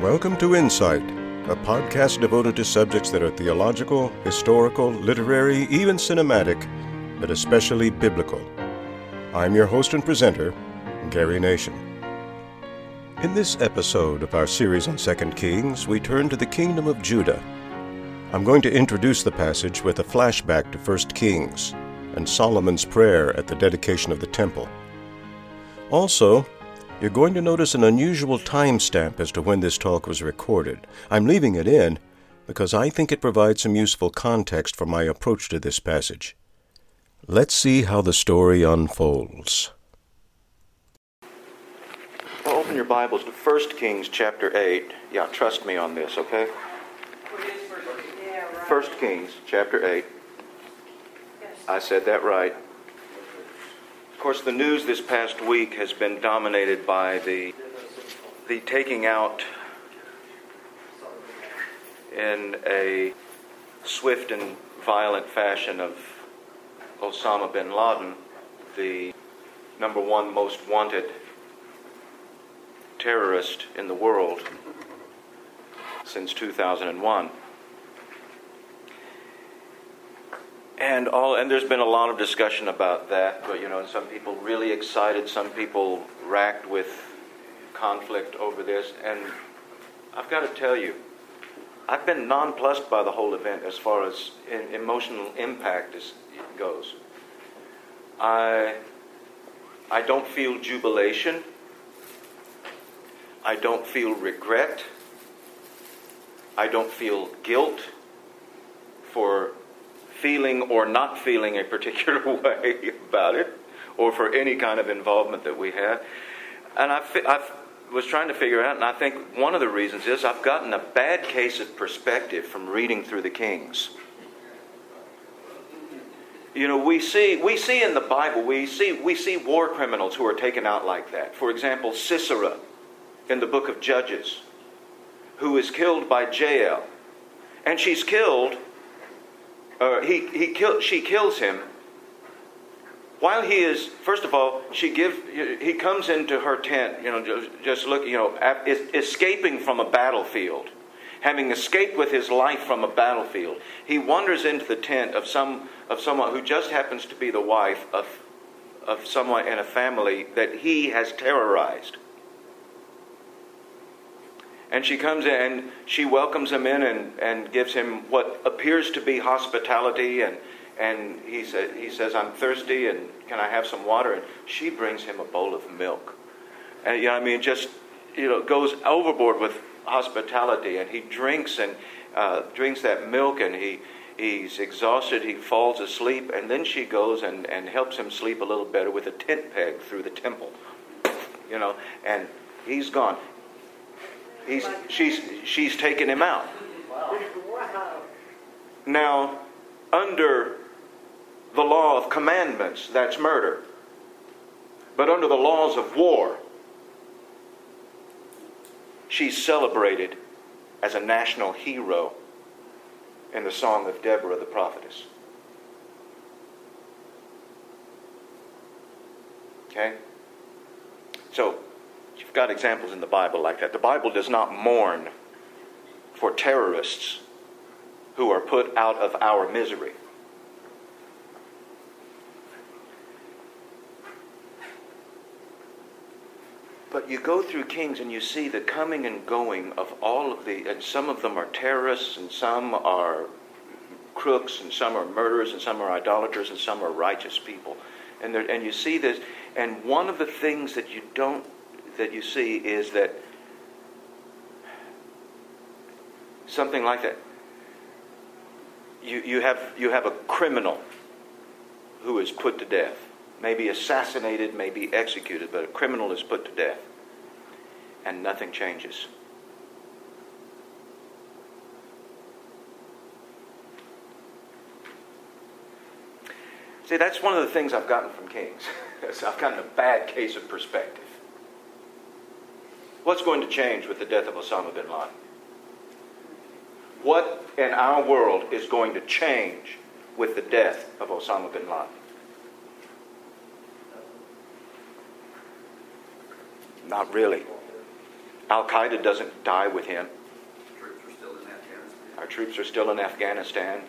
Welcome to Insight, a podcast devoted to subjects that are theological, historical, literary, even cinematic, but especially biblical. I'm your host and presenter, Gary Nation. In this episode of our series on 2 Kings, we turn to the kingdom of Judah. I'm going to introduce the passage with a flashback to 1 Kings and Solomon's prayer at the dedication of the temple. Also, you're going to notice an unusual timestamp as to when this talk was recorded. I'm leaving it in because I think it provides some useful context for my approach to this passage. Let's see how the story unfolds. Open your Bibles to 1 Kings chapter 8. Yeah, trust me on this, okay? 1 Kings chapter 8. I said that right. Of course, the news this past week has been dominated by the the taking out in a swift and violent fashion of Osama bin Laden, the number one most wanted terrorist in the world since 2001. And all and there's been a lot of discussion about that but you know some people really excited some people racked with conflict over this. And i've got to tell you i've been nonplussed by the whole event as far as emotional impact is, goes. I i don't feel jubilation. I don't feel regret. I don't feel guilt for feeling or not feeling a particular way about it, or for any kind of involvement that we have. And I, I was trying to figure out, and I think one of the reasons is I've gotten a bad case of perspective from reading through the Kings. You know, we see we see in the Bible we see we see war criminals who are taken out like that. For example, Sisera in the book of Judges, who is killed by Jael, and she's killed uh, he, he kill, she kills him. While he is first of all she give he comes into her tent you know just, just look you know escaping from a battlefield having escaped with his life from a battlefield. He wanders into the tent of some of someone who just happens to be the wife of of someone in a family that he has terrorized and she comes in and she welcomes him in and, and gives him what appears to be hospitality. And, and he, sa- he says, I'm thirsty and can I have some water? And she brings him a bowl of milk. And, you know, I mean, just, you know, goes overboard with hospitality. And he drinks and uh, drinks that milk and he, he's exhausted. He falls asleep. And then she goes and, and helps him sleep a little better with a tent peg through the temple. You know, and he's gone. He's, she's, she's taken him out. Now, under the law of commandments, that's murder. But under the laws of war, she's celebrated as a national hero in the Song of Deborah the prophetess. Okay? So, You've got examples in the Bible like that. The Bible does not mourn for terrorists who are put out of our misery. But you go through Kings and you see the coming and going of all of the, and some of them are terrorists, and some are crooks, and some are murderers, and some are idolaters, and some are righteous people. And, there, and you see this, and one of the things that you don't that you see is that something like that. You, you, have, you have a criminal who is put to death, maybe assassinated, maybe executed, but a criminal is put to death, and nothing changes. See, that's one of the things I've gotten from Kings. I've gotten a bad case of perspective. What's going to change with the death of Osama bin Laden? What in our world is going to change with the death of Osama bin Laden? Not really. Al Qaeda doesn't die with him. Troops are still in Afghanistan. Our troops are still in Afghanistan.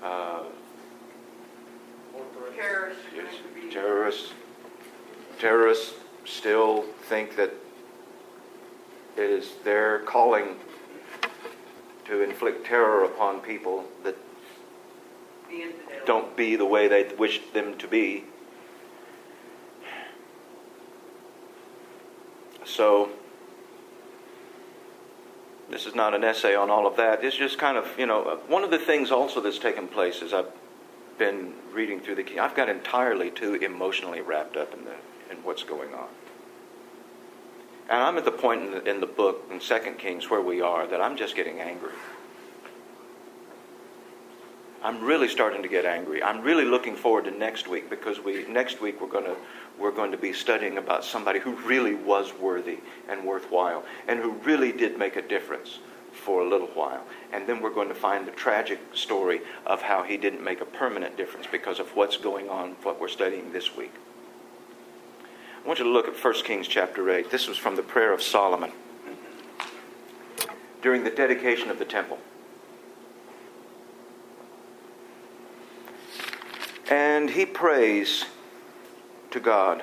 Uh, Terrorists. yes, going to be- terrorists, terrorists still think that it is their calling to inflict terror upon people that don't be the way they wish them to be. So, this is not an essay on all of that. It's just kind of, you know, one of the things also that's taken place is I've been reading through the key. I've got entirely too emotionally wrapped up in the in what's going on. And I'm at the point in the, in the book in Second Kings where we are that I'm just getting angry. I'm really starting to get angry. I'm really looking forward to next week because we next week we're going to we're going to be studying about somebody who really was worthy and worthwhile and who really did make a difference for a little while. And then we're going to find the tragic story of how he didn't make a permanent difference because of what's going on, what we're studying this week. I want you to look at 1 Kings chapter 8. This was from the prayer of Solomon during the dedication of the temple. And he prays to God.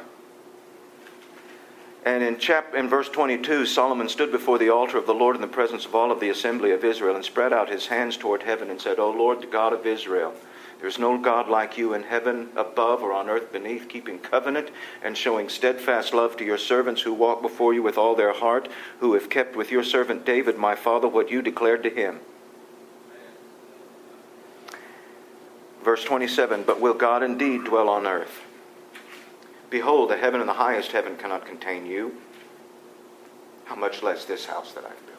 And in, chap- in verse 22, Solomon stood before the altar of the Lord in the presence of all of the assembly of Israel and spread out his hands toward heaven and said, O Lord, the God of Israel, there is no God like you in heaven above or on earth beneath, keeping covenant and showing steadfast love to your servants who walk before you with all their heart, who have kept with your servant David, my father, what you declared to him. Verse 27 But will God indeed dwell on earth? Behold, the heaven and the highest heaven cannot contain you. How much less this house that I've built?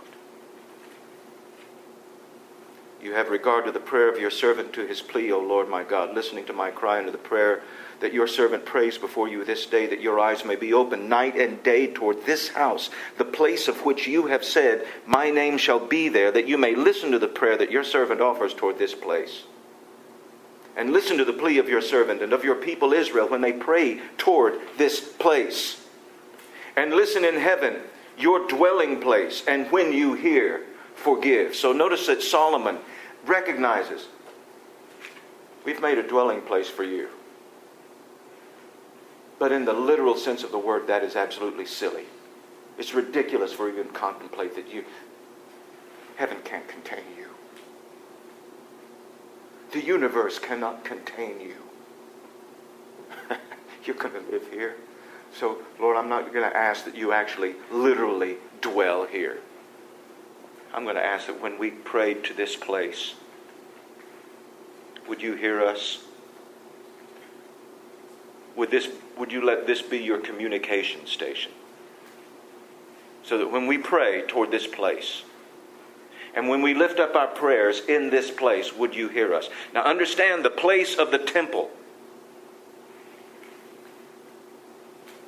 You have regard to the prayer of your servant to his plea, O Lord my God, listening to my cry and to the prayer that your servant prays before you this day, that your eyes may be open night and day toward this house, the place of which you have said, My name shall be there, that you may listen to the prayer that your servant offers toward this place. And listen to the plea of your servant and of your people Israel when they pray toward this place. And listen in heaven, your dwelling place, and when you hear, forgive. So notice that Solomon recognizes we've made a dwelling place for you. But in the literal sense of the word, that is absolutely silly. It's ridiculous for you to contemplate that you heaven can't contain you. The universe cannot contain you. You're going to live here. So, Lord, I'm not going to ask that you actually literally dwell here. I'm going to ask that when we prayed to this place, would you hear us? Would, this, would you let this be your communication station? So that when we pray toward this place, and when we lift up our prayers in this place, would you hear us? Now understand the place of the temple.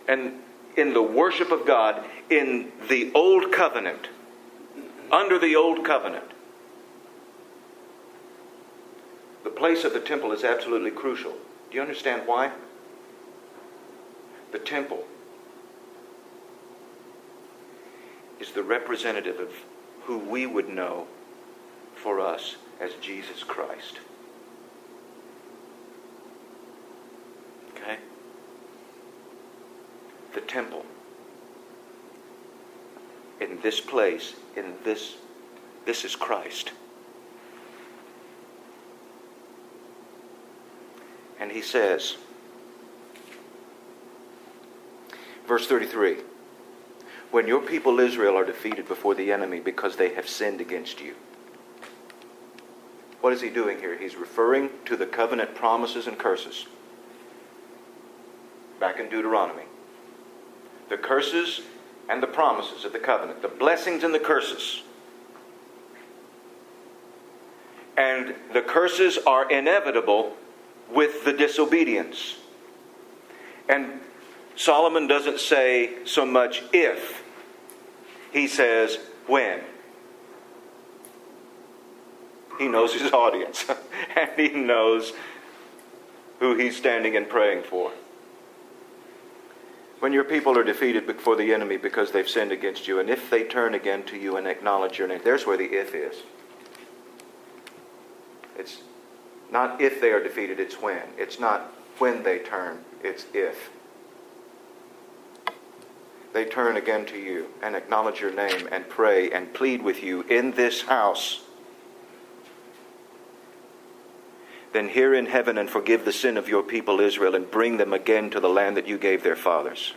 And in the worship of God in the old covenant, under the old covenant, the place of the temple is absolutely crucial. Do you understand why? The temple is the representative of who we would know for us as Jesus Christ. Okay? The temple. In this place, in this, this is Christ. And he says, verse 33 when your people Israel are defeated before the enemy because they have sinned against you. What is he doing here? He's referring to the covenant promises and curses. Back in Deuteronomy. The curses and the promises of the covenant, the blessings and the curses. And the curses are inevitable with the disobedience. And Solomon doesn't say so much if, he says when. He knows his audience, and he knows who he's standing and praying for. When your people are defeated before the enemy because they've sinned against you, and if they turn again to you and acknowledge your name, there's where the if is. It's not if they are defeated, it's when. It's not when they turn, it's if. They turn again to you and acknowledge your name and pray and plead with you in this house. Then hear in heaven and forgive the sin of your people Israel and bring them again to the land that you gave their fathers.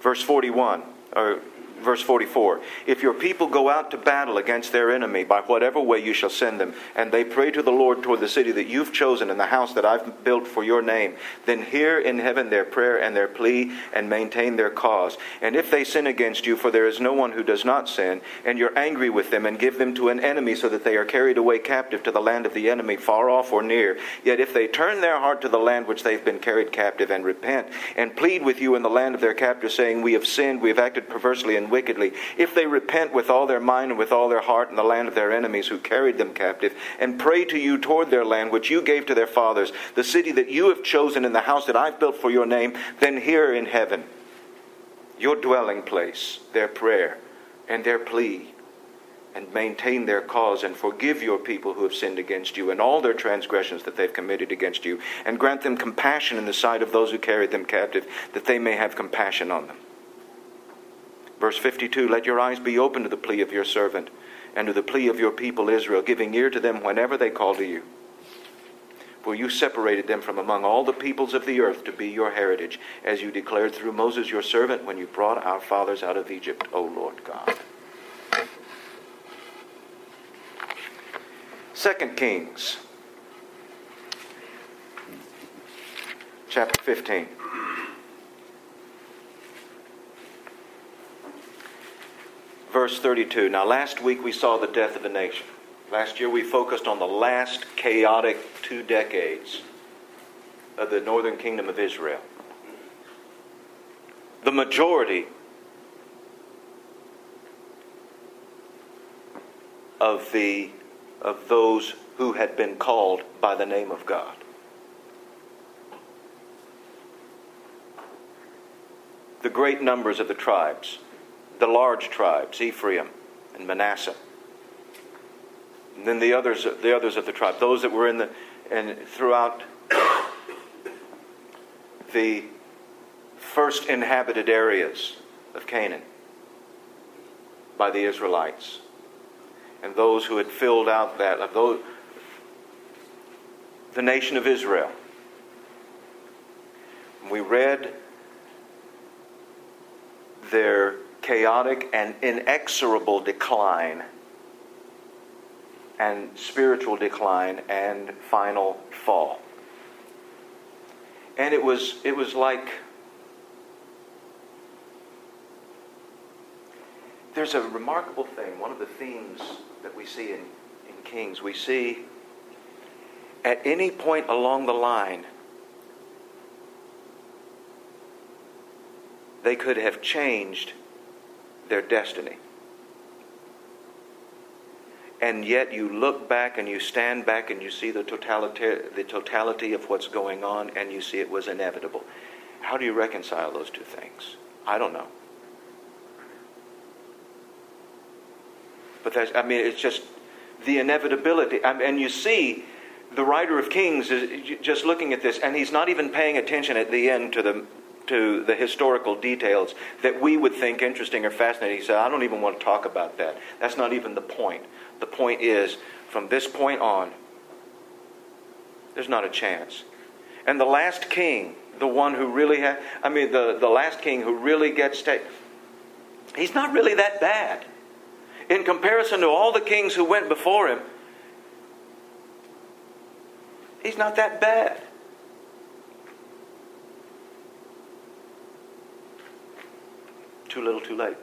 Verse 41, or verse 44 If your people go out to battle against their enemy by whatever way you shall send them, and they pray to the Lord toward the city that you've chosen and the house that I've built for your name, then hear in heaven their prayer and their plea and maintain their cause. And if they sin against you, for there is no one who does not sin, and you're angry with them and give them to an enemy so that they are carried away captive to the land of the enemy, far off or near, yet if they turn their heart to the land which they've been carried captive and repent and plead with you in the land of their captors, saying, We have sinned, we have acted perversely and wickedly. If they repent with all their mind and with all their heart in the land of their enemies who carried them captive, and pray to you toward their land which you gave to their fathers, the city that you have chosen and the house that I've built for your name, then hear in heaven your dwelling place, their prayer and their plea and maintain their cause and forgive your people who have sinned against you and all their transgressions that they've committed against you, and grant them compassion in the sight of those who carried them captive, that they may have compassion on them. Verse 52 Let your eyes be open to the plea of your servant and to the plea of your people Israel, giving ear to them whenever they call to you. For you separated them from among all the peoples of the earth to be your heritage, as you declared through Moses your servant when you brought our fathers out of Egypt, O Lord God. 2 Kings, chapter 15. Verse 32. Now, last week we saw the death of the nation. Last year we focused on the last chaotic two decades of the northern kingdom of Israel. The majority of the of those who had been called by the name of God. The great numbers of the tribes, the large tribes, Ephraim and Manasseh. And then the others, the others of the tribe, those that were in the and throughout the first inhabited areas of Canaan by the Israelites and those who had filled out that of those the nation of Israel. We read their chaotic and inexorable decline and spiritual decline and final fall. And it was it was like there's a remarkable thing, one of the themes that we see in, in Kings. We see at any point along the line, they could have changed their destiny. And yet you look back and you stand back and you see the totality, the totality of what's going on and you see it was inevitable. How do you reconcile those two things? I don't know. But that's, I mean, it's just the inevitability. I mean, and you see, the writer of Kings is just looking at this, and he's not even paying attention at the end to the to the historical details that we would think interesting or fascinating. He said, I don't even want to talk about that. That's not even the point. The point is, from this point on, there's not a chance. And the last king, the one who really had, I mean, the, the last king who really gets taken, he's not really that bad in comparison to all the kings who went before him, he's not that bad. Too little, too late.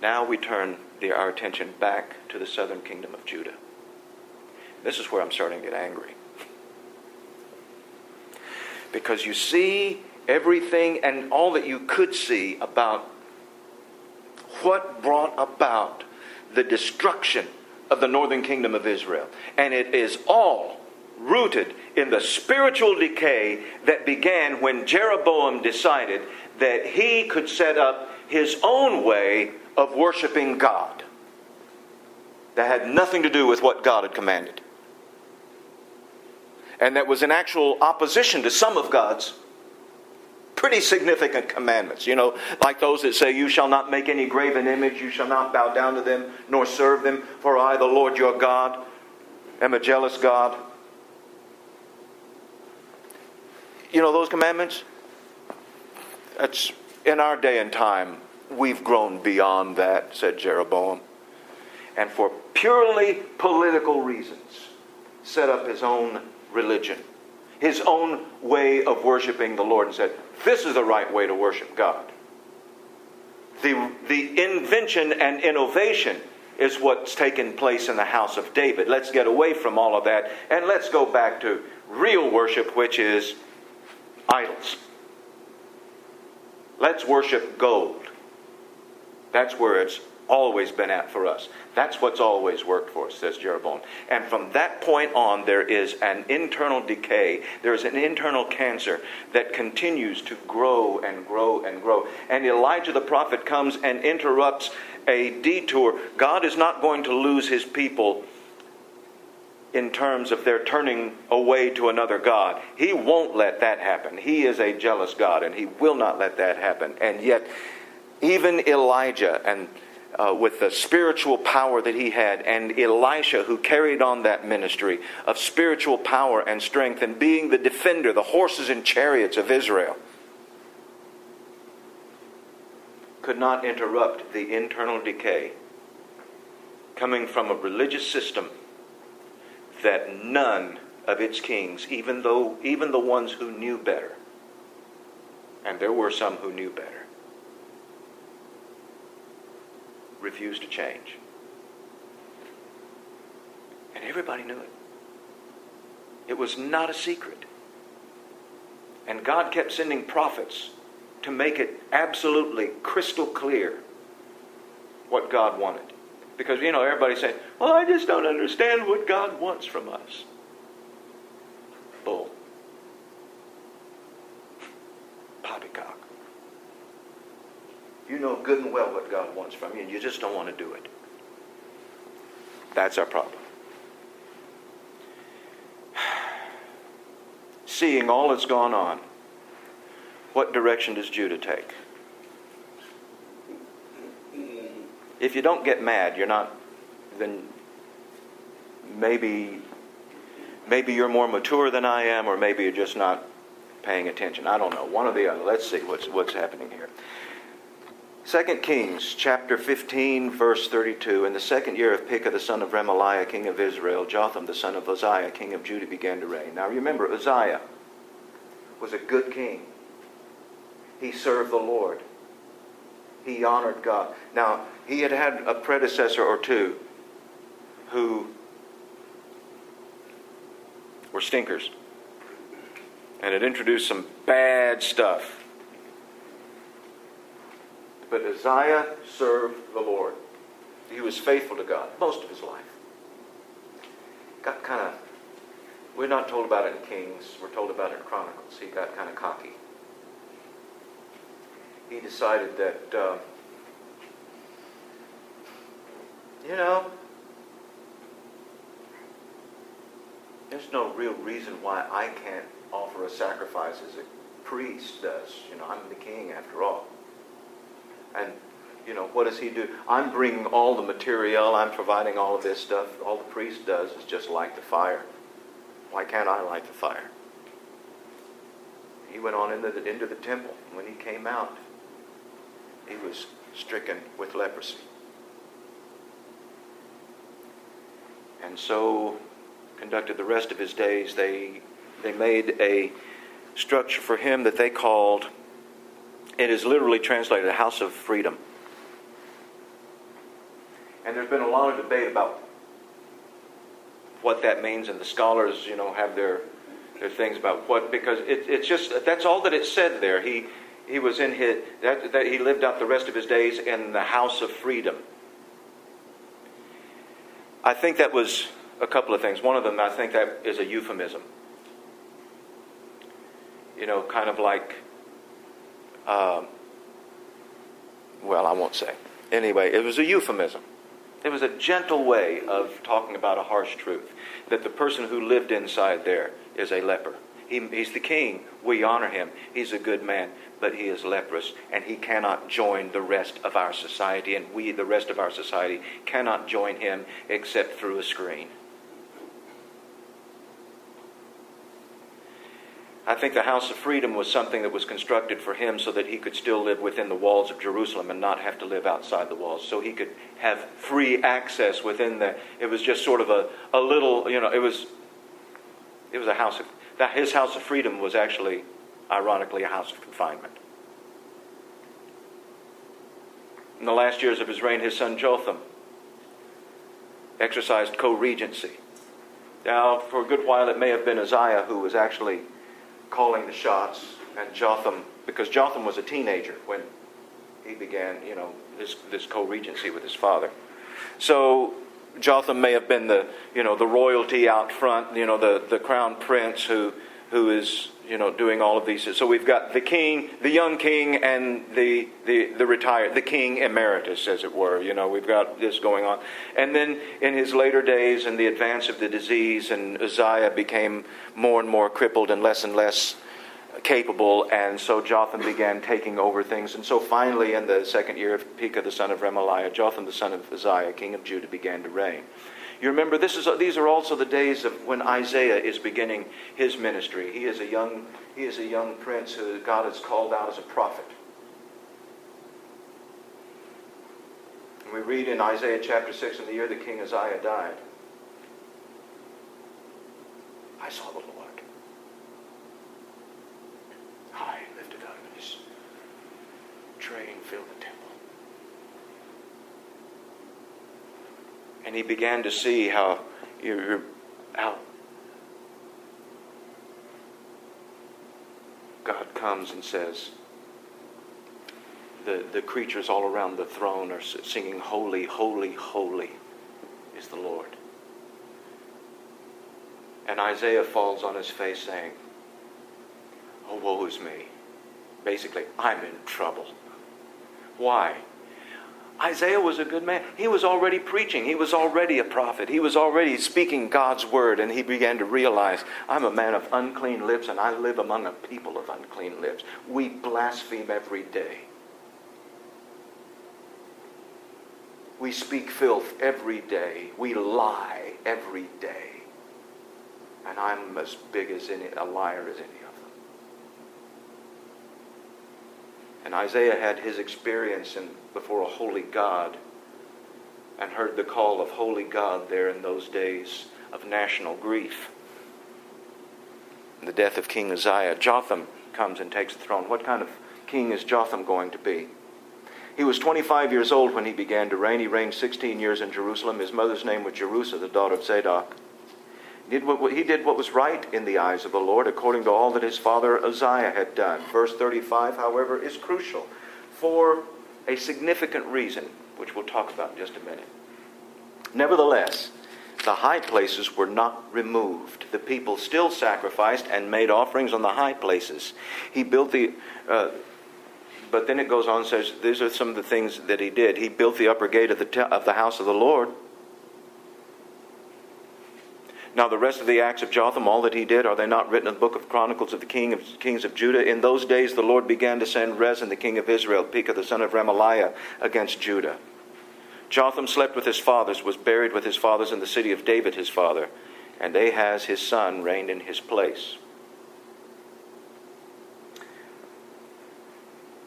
Now we turn the, our attention back to the southern kingdom of Judah. This is where I'm starting to get angry. Because you see everything and all that you could see about what brought about the destruction of the northern kingdom of Israel. And it is all rooted in the spiritual decay that began when Jeroboam decided that he could set up his own way of worshiping God that had nothing to do with what God had commanded. And that was in actual opposition to some of God's pretty significant commandments. You know, like those that say, You shall not make any graven image, you shall not bow down to them, nor serve them, for I, the Lord your God, am a jealous God. You know those commandments? That's in our day and time, we've grown beyond that, said Jeroboam. And for purely political reasons, set up his own religion, his own way of worshiping the Lord, and said, This is the right way to worship God. The, the invention and innovation is what's taken place in the house of David. Let's get away from all of that and let's go back to real worship, which is idols. Let's worship gold. That's where it's always been at for us. That's what's always worked for us, says Jeroboam. And from that point on, there is an internal decay. There is an internal cancer that continues to grow and grow and grow. And Elijah the prophet comes and interrupts a detour. God is not going to lose his people in terms of their turning away to another God. He won't let that happen. He is a jealous God, and he will not let that happen. And yet, even Elijah and uh, with the spiritual power that he had, and Elisha, who carried on that ministry of spiritual power and strength, and being the defender, the horses and chariots of Israel, could not interrupt the internal decay coming from a religious system that none of its kings, even though even the ones who knew better, and there were some who knew better, refused to change. And everybody knew it. It was not a secret. And God kept sending prophets to make it absolutely crystal clear what God wanted. Because, you know, everybody's saying, well, I just don't understand what God wants from us. Bull. Poppycock. You know good and well what God wants from you, and you just don't want to do it. That's our problem. Seeing all that's gone on, what direction does Judah take? If you don't get mad, you're not, then maybe maybe you're more mature than I am, or maybe you're just not paying attention. I don't know. One or the other. Let's see what's what's happening here. 2 Kings chapter 15, verse 32. In the second year of Pekah, the son of Remaliah, king of Israel, Jotham, the son of Uzziah, king of Judah, began to reign. Now remember, Uzziah was a good king. He served the Lord. He honored God. Now, he had had a predecessor or two who were stinkers and had introduced some bad stuff. But Uzziah served the Lord. He was faithful to God most of his life. Got kind of, we're not told about it in Kings, we're told about it in Chronicles. He got kind of cocky. He decided that. Uh, You know, there's no real reason why I can't offer a sacrifice as a priest does. You know, I'm the king after all. And, you know, what does he do? I'm bringing all the material, I'm providing all of this stuff. All the priest does is just light the fire. Why can't I light the fire? He went on into the, into the temple. When he came out, he was stricken with leprosy. And so conducted the rest of his days. They, they made a structure for him that they called, it is literally translated, a house of freedom. And there's been a lot of debate about what that means, and the scholars, you know, have their their things about what because it, it's just that's all that it said there. He he was in his that, that he lived out the rest of his days in the house of freedom. I think that was a couple of things. One of them, I think that is a euphemism. You know, kind of like, um, well, I won't say. Anyway, it was a euphemism. It was a gentle way of talking about a harsh truth that the person who lived inside there is a leper. He, he's the king. We honor him. He's a good man, but he is leprous, and he cannot join the rest of our society, and we, the rest of our society, cannot join him except through a screen. I think the House of Freedom was something that was constructed for him so that he could still live within the walls of Jerusalem and not have to live outside the walls. So he could have free access within the. It was just sort of a, a little, you know, it was. It was a house of. That his house of freedom was actually, ironically, a house of confinement. In the last years of his reign, his son Jotham exercised co regency. Now, for a good while, it may have been Uzziah who was actually calling the shots, and Jotham, because Jotham was a teenager when he began, you know, this, this co-regency with his father. So Jotham may have been the, you know, the royalty out front, you know, the, the crown prince who, who is, you know, doing all of these. So we've got the king, the young king, and the, the, the retired, the king emeritus, as it were. You know, we've got this going on. And then in his later days, and the advance of the disease, and Uzziah became more and more crippled and less and less capable, and so Jotham began taking over things. And so finally, in the second year of Pekah, the son of Remaliah, Jotham, the son of Uzziah, king of Judah, began to reign. You remember, this is, these are also the days of when Isaiah is beginning his ministry. He is a young, he is a young prince who God has called out as a prophet. And we read in Uzziah chapter 6, in the year that King Isaiah died, I saw the Lord high lifted up, and his train filled the temple. And he began to see how, how God comes and says, the, the creatures all around the throne are singing, Holy, holy, holy is the Lord. And Isaiah falls on his face saying, Oh, woe is me. Basically, I'm in trouble. Why? Isaiah was a good man. He was already preaching. He was already a prophet. He was already speaking God's word, and he began to realize I'm a man of unclean lips, and I live among a people of unclean lips. We blaspheme every day. We speak filth every day. We lie every day. And I'm as big as any, a liar as any of them. And Isaiah had his experience in, before a holy God and heard the call of holy God there in those days of national grief. the death of King Uzziah, Jotham comes and takes the throne. What kind of king is Jotham going to be? He was 25 years old when he began to reign. He reigned 16 years in Jerusalem. His mother's name was Jerusha, the daughter of Zadok. Did, what, he did what was right in the eyes of the Lord, according to all that his father Uzziah had done. Verse 35, however, is crucial for a significant reason, which we'll talk about in just a minute. Nevertheless, the high places were not removed. The people still sacrificed and made offerings on the high places. He built the. Uh, but then it goes on and says, these are some of the things that he did. He built the upper gate of the, te- of the house of the Lord now, the rest of the acts of Jotham, all that he did, are they not written in the book of Chronicles of the king of, kings of Judah? In those days, the Lord began to send Rezin, the king of Israel, Pekah, the son of Remaliah, against Judah. Jotham slept with his fathers, was buried with his fathers in the city of David, his father, and Ahaz, his son, reigned in his place.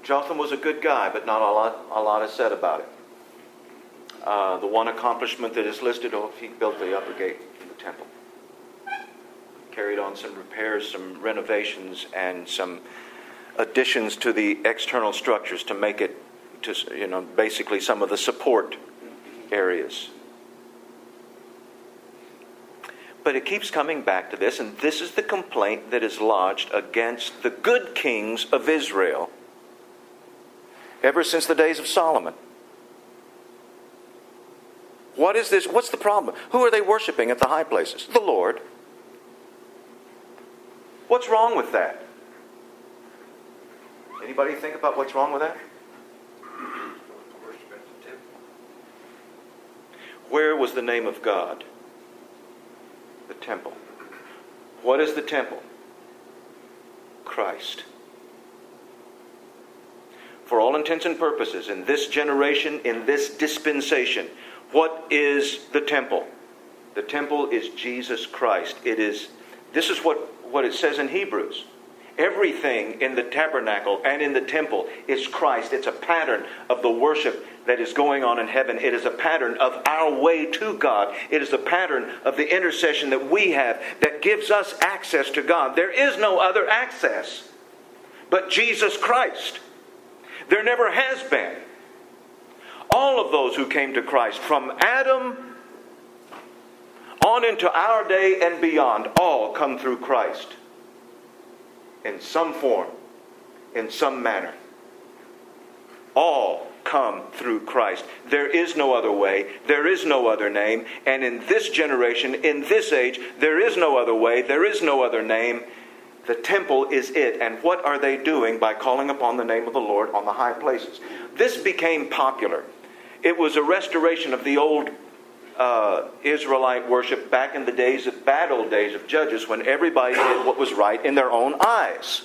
Jotham was a good guy, but not a lot, a lot is said about it. Uh, the one accomplishment that is listed, oh, he built the upper gate in the temple carried on some repairs, some renovations, and some additions to the external structures to make it to, you know, basically some of the support areas. But it keeps coming back to this, and this is the complaint that is lodged against the good kings of Israel ever since the days of Solomon. What is this? What's the problem? Who are they worshiping at the high places? The Lord. What's wrong with that? Anybody think about what's wrong with that? Where was the name of God? The temple. What is the temple? Christ. For all intents and purposes, in this generation, in this dispensation, what is the temple? The temple is Jesus Christ. It is this is what, what it says in Hebrews. Everything in the tabernacle and in the temple is Christ. It's a pattern of the worship that is going on in heaven. It is a pattern of our way to God. It is a pattern of the intercession that we have that gives us access to God. There is no other access but Jesus Christ. There never has been. All of those who came to Christ, from Adam on into our day and beyond, all come through Christ in some form, in some manner. All come through Christ. There is no other way, there is no other name, and in this generation, in this age, there is no other way, there is no other name. The temple is it. And what are they doing by calling upon the name of the Lord on the high places? This became popular. It was a restoration of the old uh, Israelite worship back in the days of bad old days of Judges when everybody did what was right in their own eyes.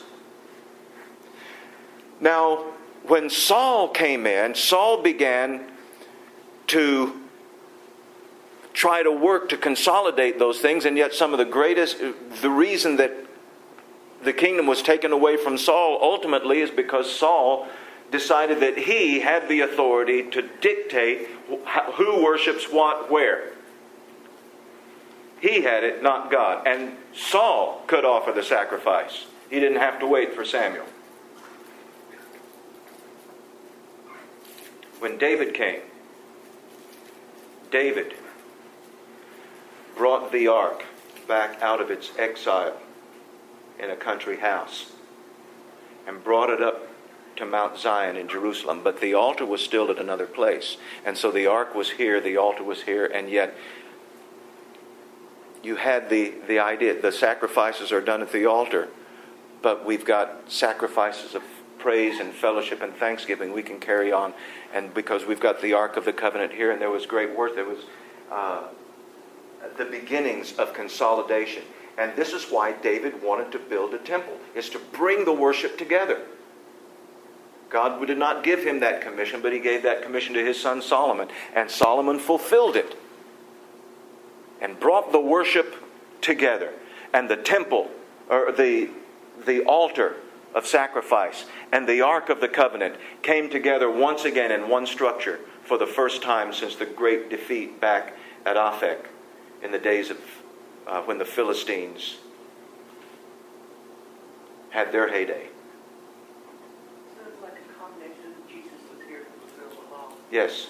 Now, when Saul came in, Saul began to try to work to consolidate those things, and yet some of the greatest, the reason that the kingdom was taken away from Saul ultimately is because Saul decided that he had the authority to dictate who worships what where. He had it, not God. And Saul could offer the sacrifice. He didn't have to wait for Samuel. When David came, David brought the ark back out of its exile in a country house and brought it up to Mount Zion in Jerusalem, but the altar was still at another place. And so the ark was here, the altar was here, and yet you had the, the idea the sacrifices are done at the altar, but we've got sacrifices of praise and fellowship and thanksgiving we can carry on. And because we've got the Ark of the Covenant here, and there was great work, there was uh, the beginnings of consolidation. And this is why David wanted to build a temple, is to bring the worship together. God did not give him that commission, but he gave that commission to his son Solomon. And Solomon fulfilled it and brought the worship together. And the temple, or the, the altar of sacrifice, and the Ark of the Covenant came together once again in one structure for the first time since the great defeat back at Aphek in the days of uh, when the Philistines had their heyday. So it's like a combination of Jesus was here to fulfill the law. Yes.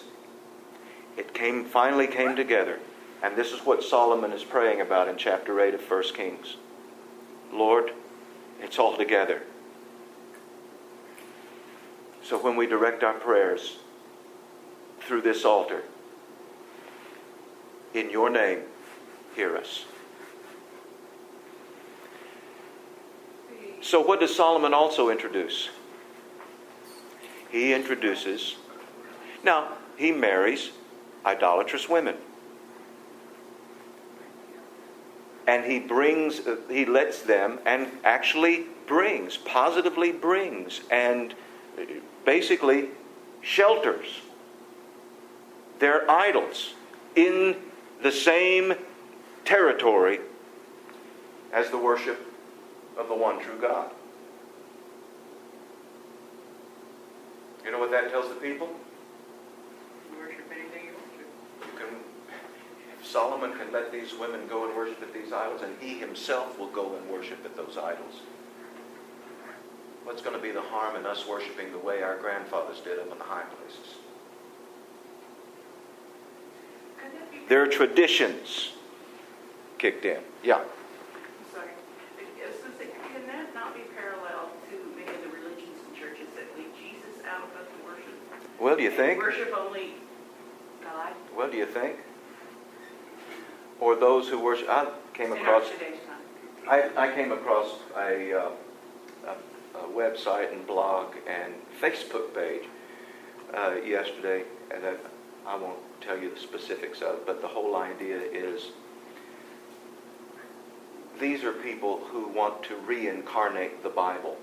It came finally came together. And this is what Solomon is praying about in chapter 8 of 1 Kings. Lord, it's all together. So when we direct our prayers through this altar, in your name, hear us. So, what does Solomon also introduce? He introduces, now, he marries idolatrous women. And he brings, uh, he lets them, and actually brings, positively brings, and uh, basically shelters their idols in the same territory as the worship of the one true God. You know what that tells the people? You worship anything you want to. You can, Solomon can let these women go and worship at these idols, and he himself will go and worship at those idols. What's going to be the harm in us worshiping the way our grandfathers did up in the high places? Could that be, Their traditions kicked in. Yeah. Sorry, I was gonna say, can that not be parallel to many of the religions and churches that leave Jesus out of the worship? Well, do you think? Worship only God? Well, do you think? Or those who worship. I came across. our today's time. I, I came across a, uh, a, a website and blog and Facebook page uh, yesterday, and I, I won't tell you the specifics of it, but the whole idea is these are people who want to reincarnate the Bible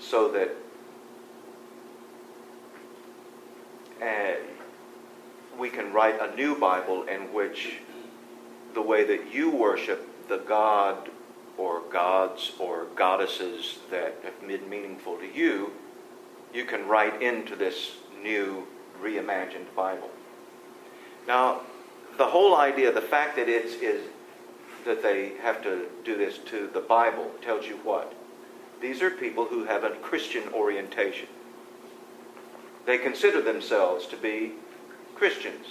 so that uh, we can write a new Bible in which the way that you worship the God or gods or goddesses that have been meaningful to you, you can write into this new reimagined Bible. Now, the whole idea, the fact that it's is that they have to do this to the Bible tells you what? These are people who have a Christian orientation. They consider themselves to be Christians.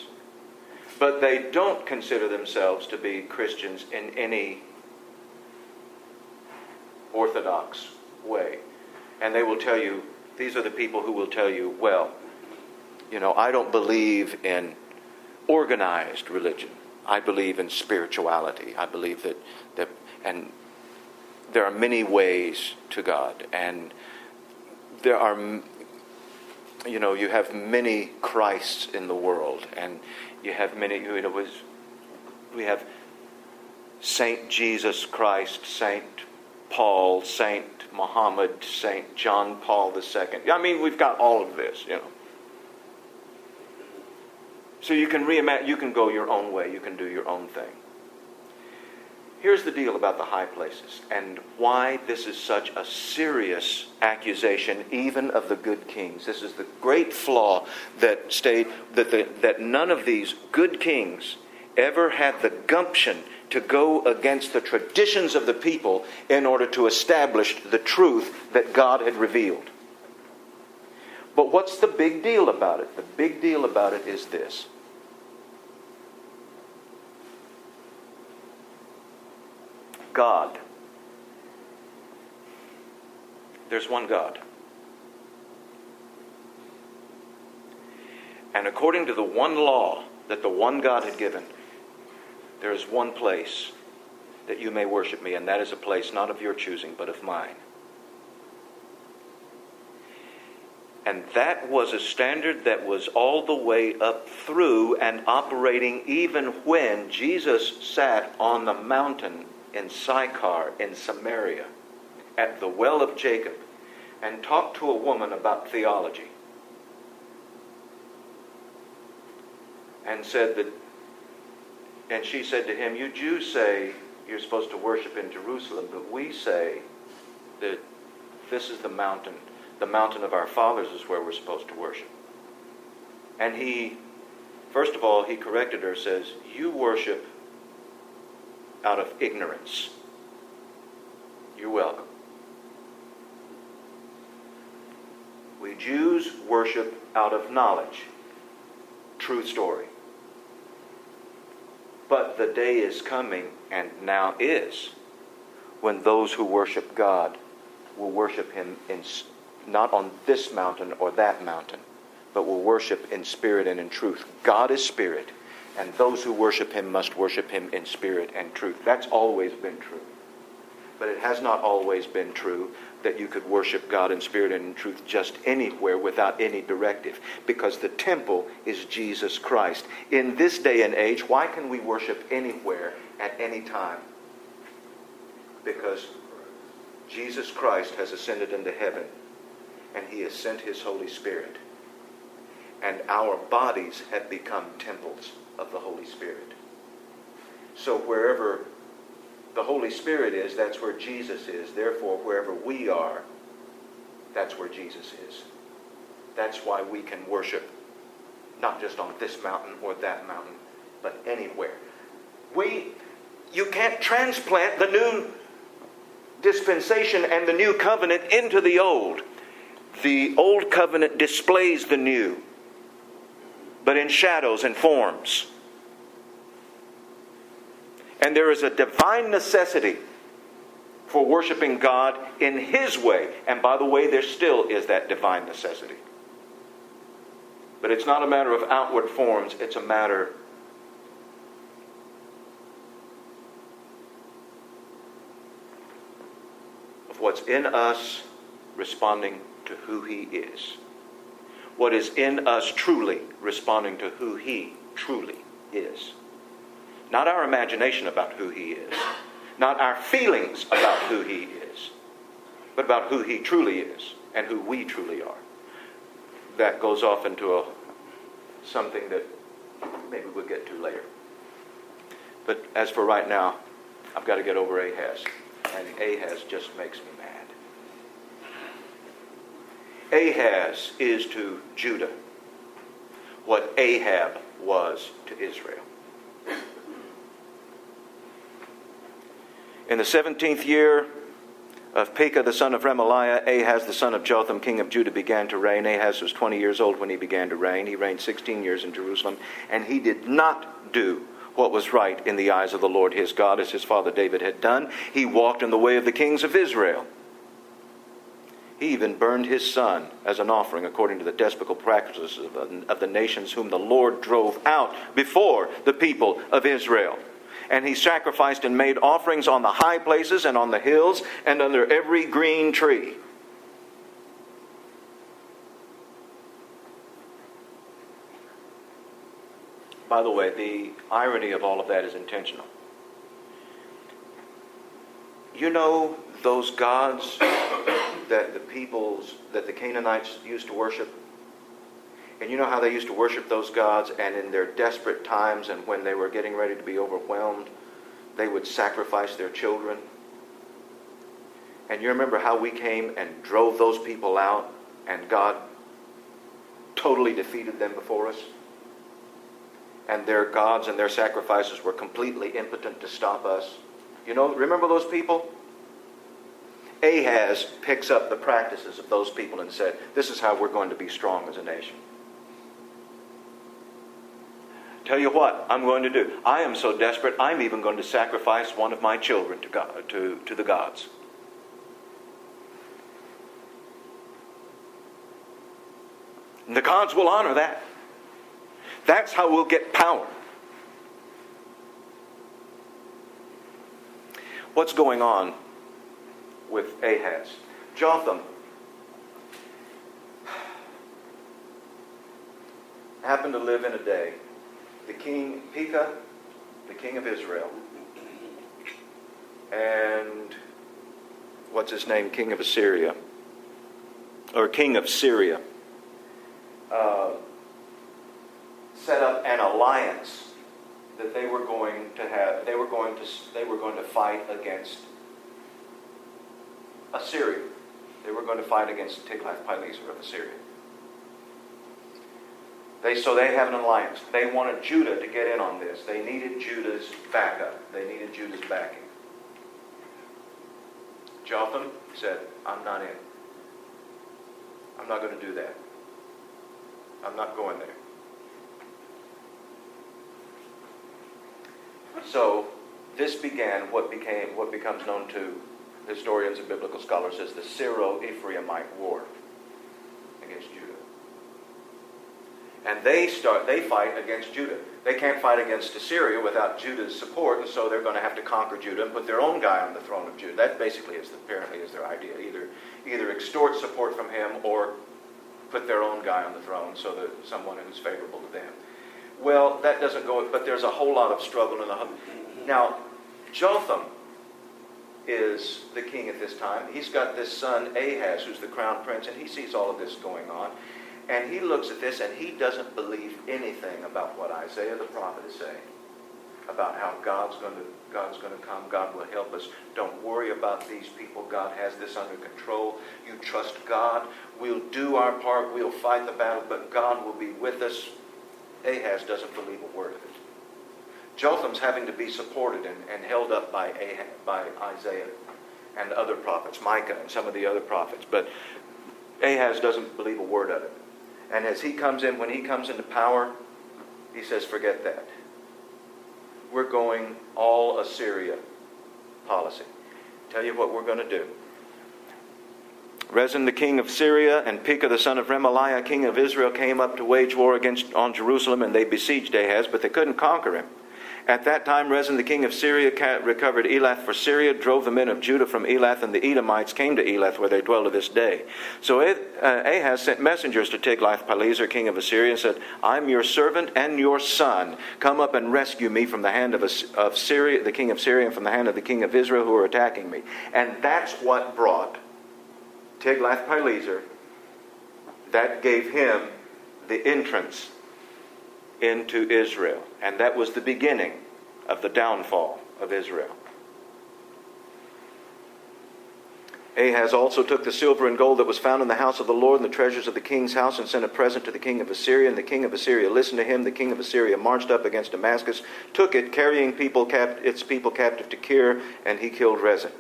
But they don't consider themselves to be Christians in any orthodox way. And they will tell you, these are the people who will tell you, well, you know, I don't believe in organized religion. I believe in spirituality. I believe that, that and there are many ways to God. And there are, you know, you have many Christs in the world. And you have many, you know, we have Saint Jesus Christ, Saint Paul, Saint Muhammad, Saint John Paul II. I mean, we've got all of this, you know. So you can reimagine, you can go your own way, you can do your own thing. Here's the deal about the high places and why this is such a serious accusation, even of the good kings. This is the great flaw that stayed that the, that none of these good kings ever had the gumption to go against the traditions of the people in order to establish the truth that God had revealed. But what's the big deal about it? The big deal about it is this. God. There's one God. And according to the one law that the one God had given, there is one place that you may worship me, and that is a place not of your choosing, but of mine. And that was a standard that was all the way up through and operating even when Jesus sat on the mountain in Sychar in Samaria at the well of Jacob and talked to a woman about theology. And said that, and she said to him, You Jews say you're supposed to worship in Jerusalem, but we say that this is the mountain, the mountain of our fathers is where we're supposed to worship. And he, first of all, he corrected her, says, You worship out of ignorance. You're welcome. We Jews worship out of knowledge. True story. But the day is coming, and now is, when those who worship God will worship Him in, not on this mountain or that mountain, but will worship in spirit and in truth. God is spirit, and those who worship Him must worship Him in spirit and truth. That's always been true. But it has not always been true that you could worship God in spirit and in truth just anywhere without any directive, because the temple is Jesus Christ. In this day and age, why can we worship anywhere at any time? Because Jesus Christ has ascended into heaven, and he has sent his Holy Spirit. And our bodies have become temples of the Holy Spirit. So wherever the Holy Spirit is, that's where Jesus is. Therefore, wherever we are, that's where Jesus is. That's why we can worship not just on this mountain or that mountain, but anywhere. We, you can't transplant the new dispensation and the new covenant into the old. The old covenant displays the new, but in shadows and forms. And there is a divine necessity for worshiping God in His way. And by the way, there still is that divine necessity. But it's not a matter of outward forms, it's a matter of what's in us responding to who He is. What is in us truly responding to who He truly is. Not our imagination about who He is, not our feelings about who He is, but about who He truly is and who we truly are. That goes off into a, something that maybe we'll get to later. But as for right now, I've got to get over Ahaz. And Ahaz just makes me. Ahaz is to Judah what Ahab was to Israel. In the 17th year of Pekah the son of Remaliah, Ahaz the son of Jotham, king of Judah, began to reign. Ahaz was 20 years old when he began to reign. He reigned 16 years in Jerusalem, and he did not do what was right in the eyes of the Lord his God, as his father David had done. He walked in the way of the kings of Israel. He even burned his son as an offering according to the despicable practices of the, of the nations whom the Lord drove out before the people of Israel. And he sacrificed and made offerings on the high places and on the hills and under every green tree. By the way, the irony of all of that is intentional. You know those gods that the peoples, that the Canaanites used to worship? And you know how they used to worship those gods, and in their desperate times and when they were getting ready to be overwhelmed, they would sacrifice their children? And you remember how we came and drove those people out, and God totally defeated them before us? and their gods and their sacrifices were completely impotent to stop us. You know, remember those people? Ahaz picks up the practices of those people and said, This is how we're going to be strong as a nation. Tell you what, I'm going to do. I am so desperate, I'm even going to sacrifice one of my children to, God, to, to the gods. And the gods will honor that. That's how we'll get power. What's going on with Ahaz? Jotham happened to live in a day. The king, Pekah, the king of Israel, and what's his name? King of Assyria, or king of Syria. Uh, set up an alliance that they were going to have they were going to they were going to fight against Assyria. They were going to fight against Tiglath-Pileser of Assyria. They, so they have an alliance. They wanted Judah to get in on this. They needed Judah's backup. They needed Judah's backing. Jotham said, I'm not in. I'm not going to do that. I'm not going there. So this began what became what becomes known to historians and biblical scholars as the Syro-Ephraimite War against Judah. And they start they fight against Judah. They can't fight against Assyria without Judah's support, and so they're going to have to conquer Judah and put their own guy on the throne of Judah. That basically is apparently is their idea. Either either extort support from him or put their own guy on the throne so that someone who's favorable to them. Well, that doesn't go, but there's a whole lot of struggle in the. Now, Jotham is the king at this time. He's got this son Ahaz, who's the crown prince, and he sees all of this going on. And he looks at this and he doesn't believe anything about what Isaiah the prophet is saying about how God's going to God's going to come. God will help us. Don't worry about these people. God has this under control. You trust God. We'll do our part. We'll fight the battle, but God will be with us. Ahaz doesn't believe a word of it. Jotham's having to be supported and, and held up by, Ahaz, by Isaiah and other prophets, Micah and some of the other prophets. But Ahaz doesn't believe a word of it. And as he comes in, when he comes into power, he says, forget that. We're going all Assyria policy. Tell you what we're going to do. Rezin the king of Syria and Pekah the son of Remaliah king of Israel came up to wage war against on Jerusalem and they besieged Ahaz, but they couldn't conquer him. At that time, Rezin, the king of Syria, recovered Elath for Syria, drove the men of Judah from Elath, and the Edomites came to Elath, where they dwell to this day. So uh, Ahaz sent messengers to Tiglath-Pileser, king of Assyria, and said, I'm your servant and your son. Come up and rescue me from the hand of, of Syria, the king of Syria, and from the hand of the king of Israel, who are attacking me. And that's what brought Tiglath-Pileser, that gave him the entrance into Israel. And that was the beginning of the downfall of Israel. Ahaz also took the silver and gold that was found in the house of the Lord and the treasures of the king's house and sent a present to the king of Assyria. And the king of Assyria listened to him. The king of Assyria marched up against Damascus, took it, carrying people cap- its people captive to Kir, and he killed Rezin.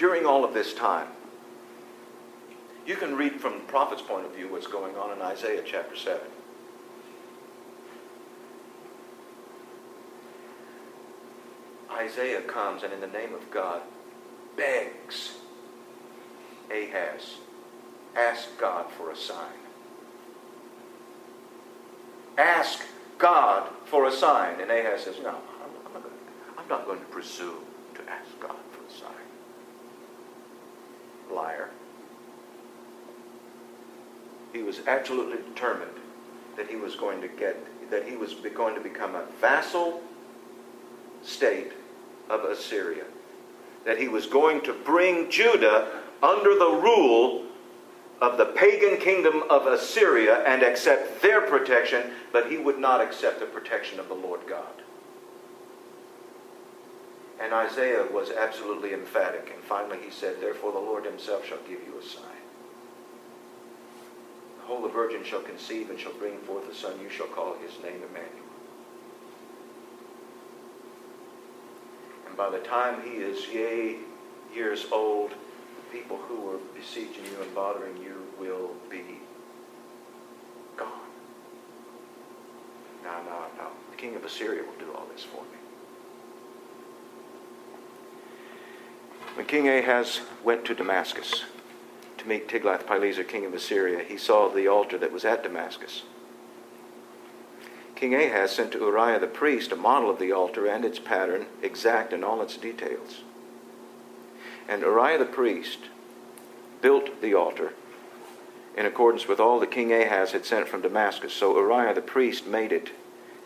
During all of this time, you can read from the prophet's point of view what's going on in Isaiah chapter 7. Isaiah comes and, in the name of God, begs Ahaz, ask God for a sign. Ask God for a sign. And Ahaz says, No, I'm not, going to, I'm not going to presume to ask God for a sign. Liar. He was absolutely determined that he was going to get, that he was going to become a vassal state of Assyria. That he was going to bring Judah under the rule of the pagan kingdom of Assyria and accept their protection, but he would not accept the protection of the Lord God. And Isaiah was absolutely emphatic. And finally he said, Therefore the Lord himself shall give you a sign. Behold, the virgin shall conceive and shall bring forth a son. You shall call his name Emmanuel. And by the time he is yea years old, the people who are besieging you and bothering you will be gone. No, no, no. The king of Assyria will do all this for me. When King Ahaz went to Damascus to meet Tiglath-Pileser, king of Assyria, he saw the altar that was at Damascus. King Ahaz sent to Uriah the priest a model of the altar and its pattern, exact in all its details. And Uriah the priest built the altar in accordance with all that King Ahaz had sent from Damascus. So Uriah the priest made it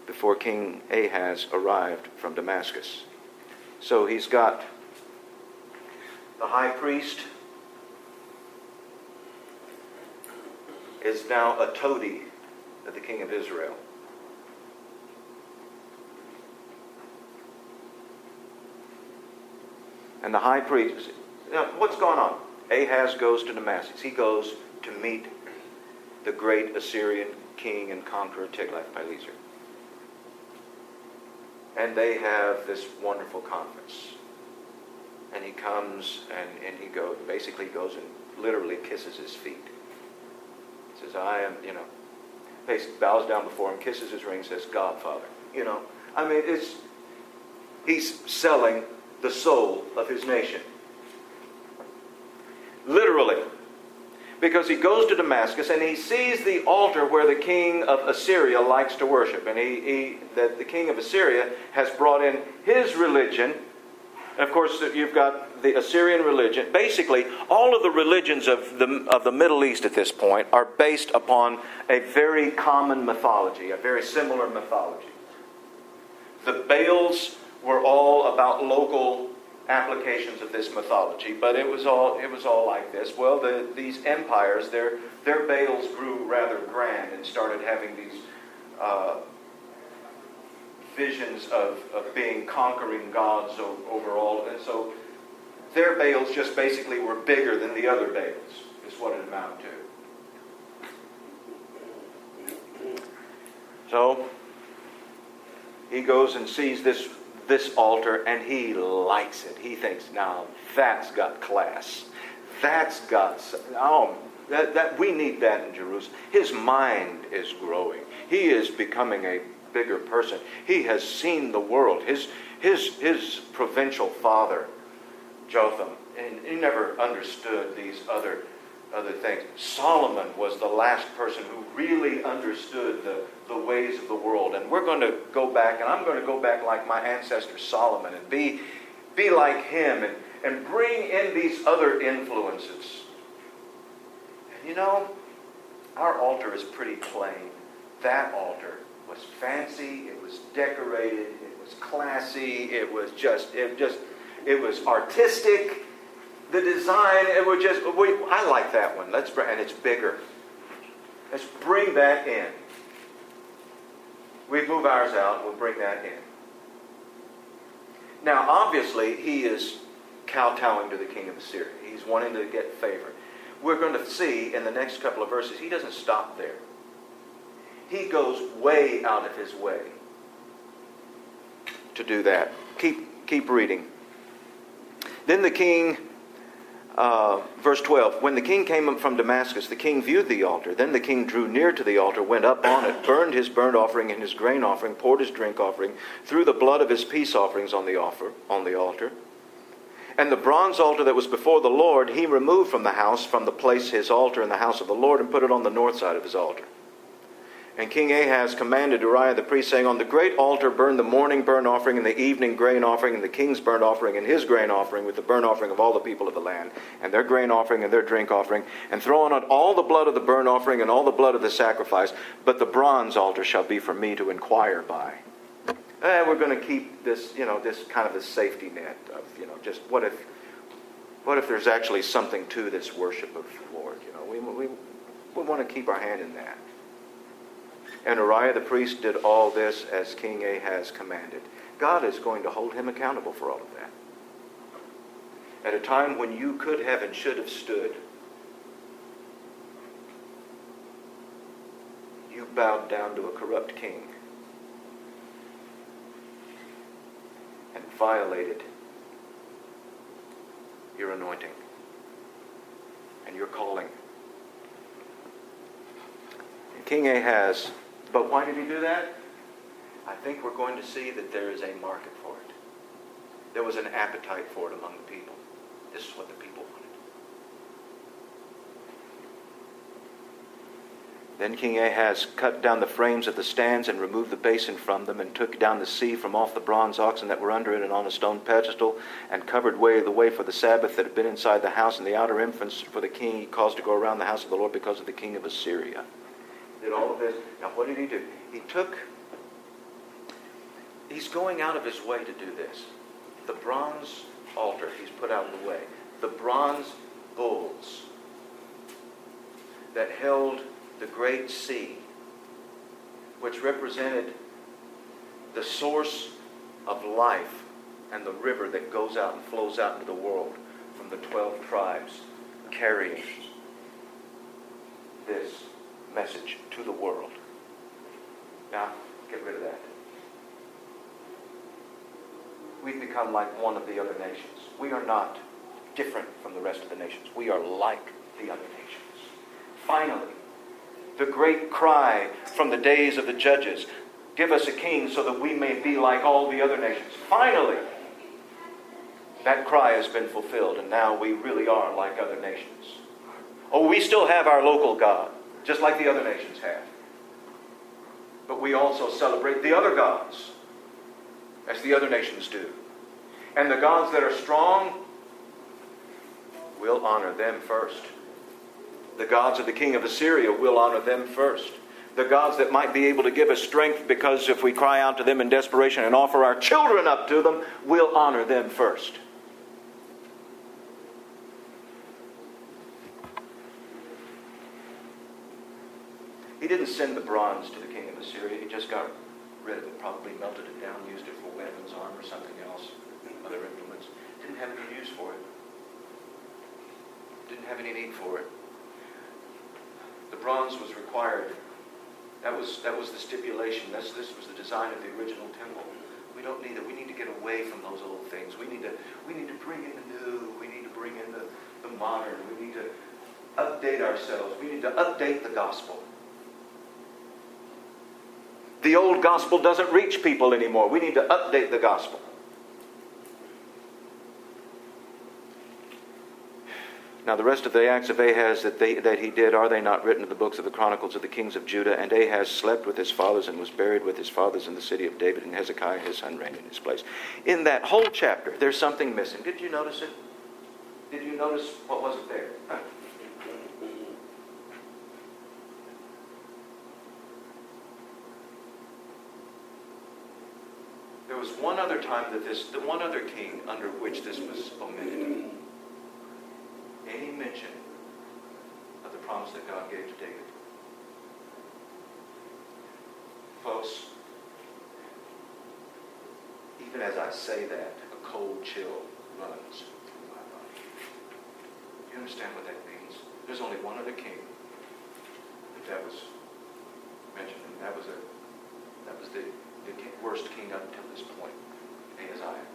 before King Ahaz arrived from Damascus. So he's got the high priest is now a toady of the king of Israel. And the high priest, now, what's going on? Ahaz goes to Damascus. He goes to meet the great Assyrian king and conqueror Tiglath-Pileser. And they have this wonderful conference. And he comes and, and he goes, basically goes and literally kisses his feet. He says, I am, you know, He bows down before him, kisses his ring, says, Godfather. You know, I mean, it's, he's selling the soul of his nation. Literally. Because he goes to Damascus and he sees the altar where the king of Assyria likes to worship. And he, he that the king of Assyria has brought in his religion. Of course, you've got the Assyrian religion. Basically, all of the religions of the, of the Middle East at this point are based upon a very common mythology, a very similar mythology. The Baals were all about local applications of this mythology, but it was all it was all like this. Well, the, these empires, their their Baals grew rather grand and started having these uh, visions of, of being conquering gods over all, and so their Baals just basically were bigger than the other Baals. Is what it amounted to. So he goes and sees this this altar and he likes it. He thinks, now that's got class. That's got, oh, that, that, we need that in Jerusalem. His mind is growing. He is becoming a bigger person. He has seen the world. His, his, his provincial father, Jotham, and he never understood these other other things. Solomon was the last person who really understood the, the ways of the world. And we're going to go back, and I'm going to go back like my ancestor Solomon and be, be like him and, and bring in these other influences. And you know, our altar is pretty plain. That altar was fancy, it was decorated, it was classy, it was just, it just, it was artistic the design, it was just, we, I like that one. Let's bring, and it's bigger. Let's bring that in. We move ours out, we'll bring that in. Now, obviously, he is kowtowing to the king of Assyria. He's wanting to get favor. We're going to see in the next couple of verses, he doesn't stop there. He goes way out of his way to do that. Keep, keep reading. Then the king uh, verse 12 When the king came from Damascus, the king viewed the altar. Then the king drew near to the altar, went up on it, burned his burnt offering and his grain offering, poured his drink offering, threw the blood of his peace offerings on the, offer, on the altar. And the bronze altar that was before the Lord, he removed from the house, from the place his altar in the house of the Lord, and put it on the north side of his altar. And King Ahaz commanded Uriah the priest, saying, On the great altar burn the morning burnt offering and the evening grain offering, and the king's burnt offering and his grain offering, with the burnt offering of all the people of the land, and their grain offering and their drink offering, and throw on it all the blood of the burnt offering and all the blood of the sacrifice. But the bronze altar shall be for me to inquire by. And we're going to keep this, you know, this kind of a safety net of, you know, just what if, what if there's actually something to this worship of the Lord? You know, we, we, we want to keep our hand in that. And Uriah the priest did all this as King Ahaz commanded. God is going to hold him accountable for all of that. At a time when you could have and should have stood, you bowed down to a corrupt king and violated your anointing and your calling. And King Ahaz but why did he do that? I think we're going to see that there is a market for it. There was an appetite for it among the people. This is what the people wanted. Then King Ahaz cut down the frames of the stands and removed the basin from them, and took down the sea from off the bronze oxen that were under it and on a stone pedestal, and covered way the way for the Sabbath that had been inside the house, and the outer entrance for the king he caused to go around the house of the Lord because of the king of Assyria did all of this. Now, what did he do? He took, he's going out of his way to do this. The bronze altar, he's put out of the way. The bronze bulls that held the great sea, which represented the source of life and the river that goes out and flows out into the world from the 12 tribes carrying this message to the world. Now, get rid of that. We've become like one of the other nations. We are not different from the rest of the nations. We are like the other nations. Finally, the great cry from the days of the judges give us a king so that we may be like all the other nations. Finally, that cry has been fulfilled, and now we really are like other nations. Oh, we still have our local God just like the other nations have. But we also celebrate the other gods, as the other nations do. And the gods that are strong, we'll honor them first. The gods of the king of Assyria, we'll honor them first. The gods that might be able to give us strength because if we cry out to them in desperation and offer our children up to them, we'll honor them first. He didn't send the bronze to the king of Assyria. He just got rid of it, probably melted it down, used it for weapons, armor, something else, other implements. Didn't have any use for it. Didn't have any need for it. The bronze was required. That was, that was the stipulation. That's, this was the design of the original temple. We don't need it. We need to get away from those old things. We need to, we need to bring in the new. We need to bring in the, the modern. We need to update ourselves. We need to update the gospel. The old gospel doesn't reach people anymore. We need to update the gospel. Now, the rest of the acts of Ahaz that, they, that he did, are they not written in the books of the Chronicles of the kings of Judah? And Ahaz slept with his fathers and was buried with his fathers in the city of David, and Hezekiah his son reigned in his place. In that whole chapter, there's something missing. Did you notice it? Did you notice what wasn't there? There was one other time that this, the one other king under which this was omitted. Any mention of the promise that God gave to David. Folks, even as I say that, a cold chill runs through my body. You understand what that means? There's only one other king that was mentioned, and that was a that was the the worst king up until this point, Ahaziah.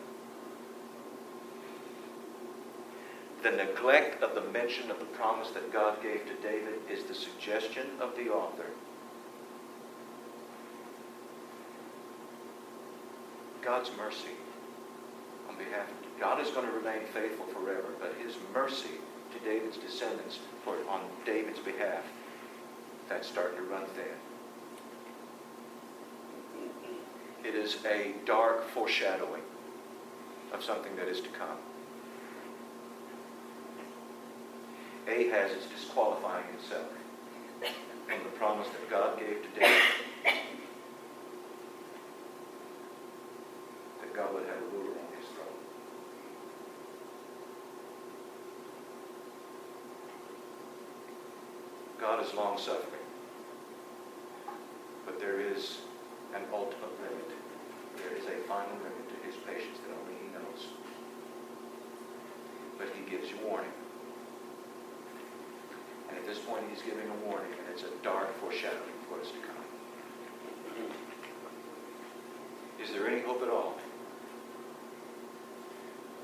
The neglect of the mention of the promise that God gave to David is the suggestion of the author. God's mercy on behalf of God is going to remain faithful forever, but his mercy to David's descendants for on David's behalf, that's starting to run thin. It is a dark foreshadowing of something that is to come. Ahaz is disqualifying himself from the promise that God gave to David that God would have a ruler on his throne. God is long suffering, but there is an ultimate limit. There is a final limit to his patience that only he knows. But he gives you warning. And at this point, he's giving a warning, and it's a dark foreshadowing of what is to come. Mm-hmm. Is there any hope at all?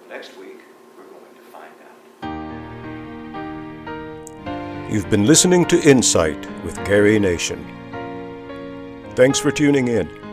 Next week, we're going to find out. You've been listening to Insight with Gary Nation. Thanks for tuning in.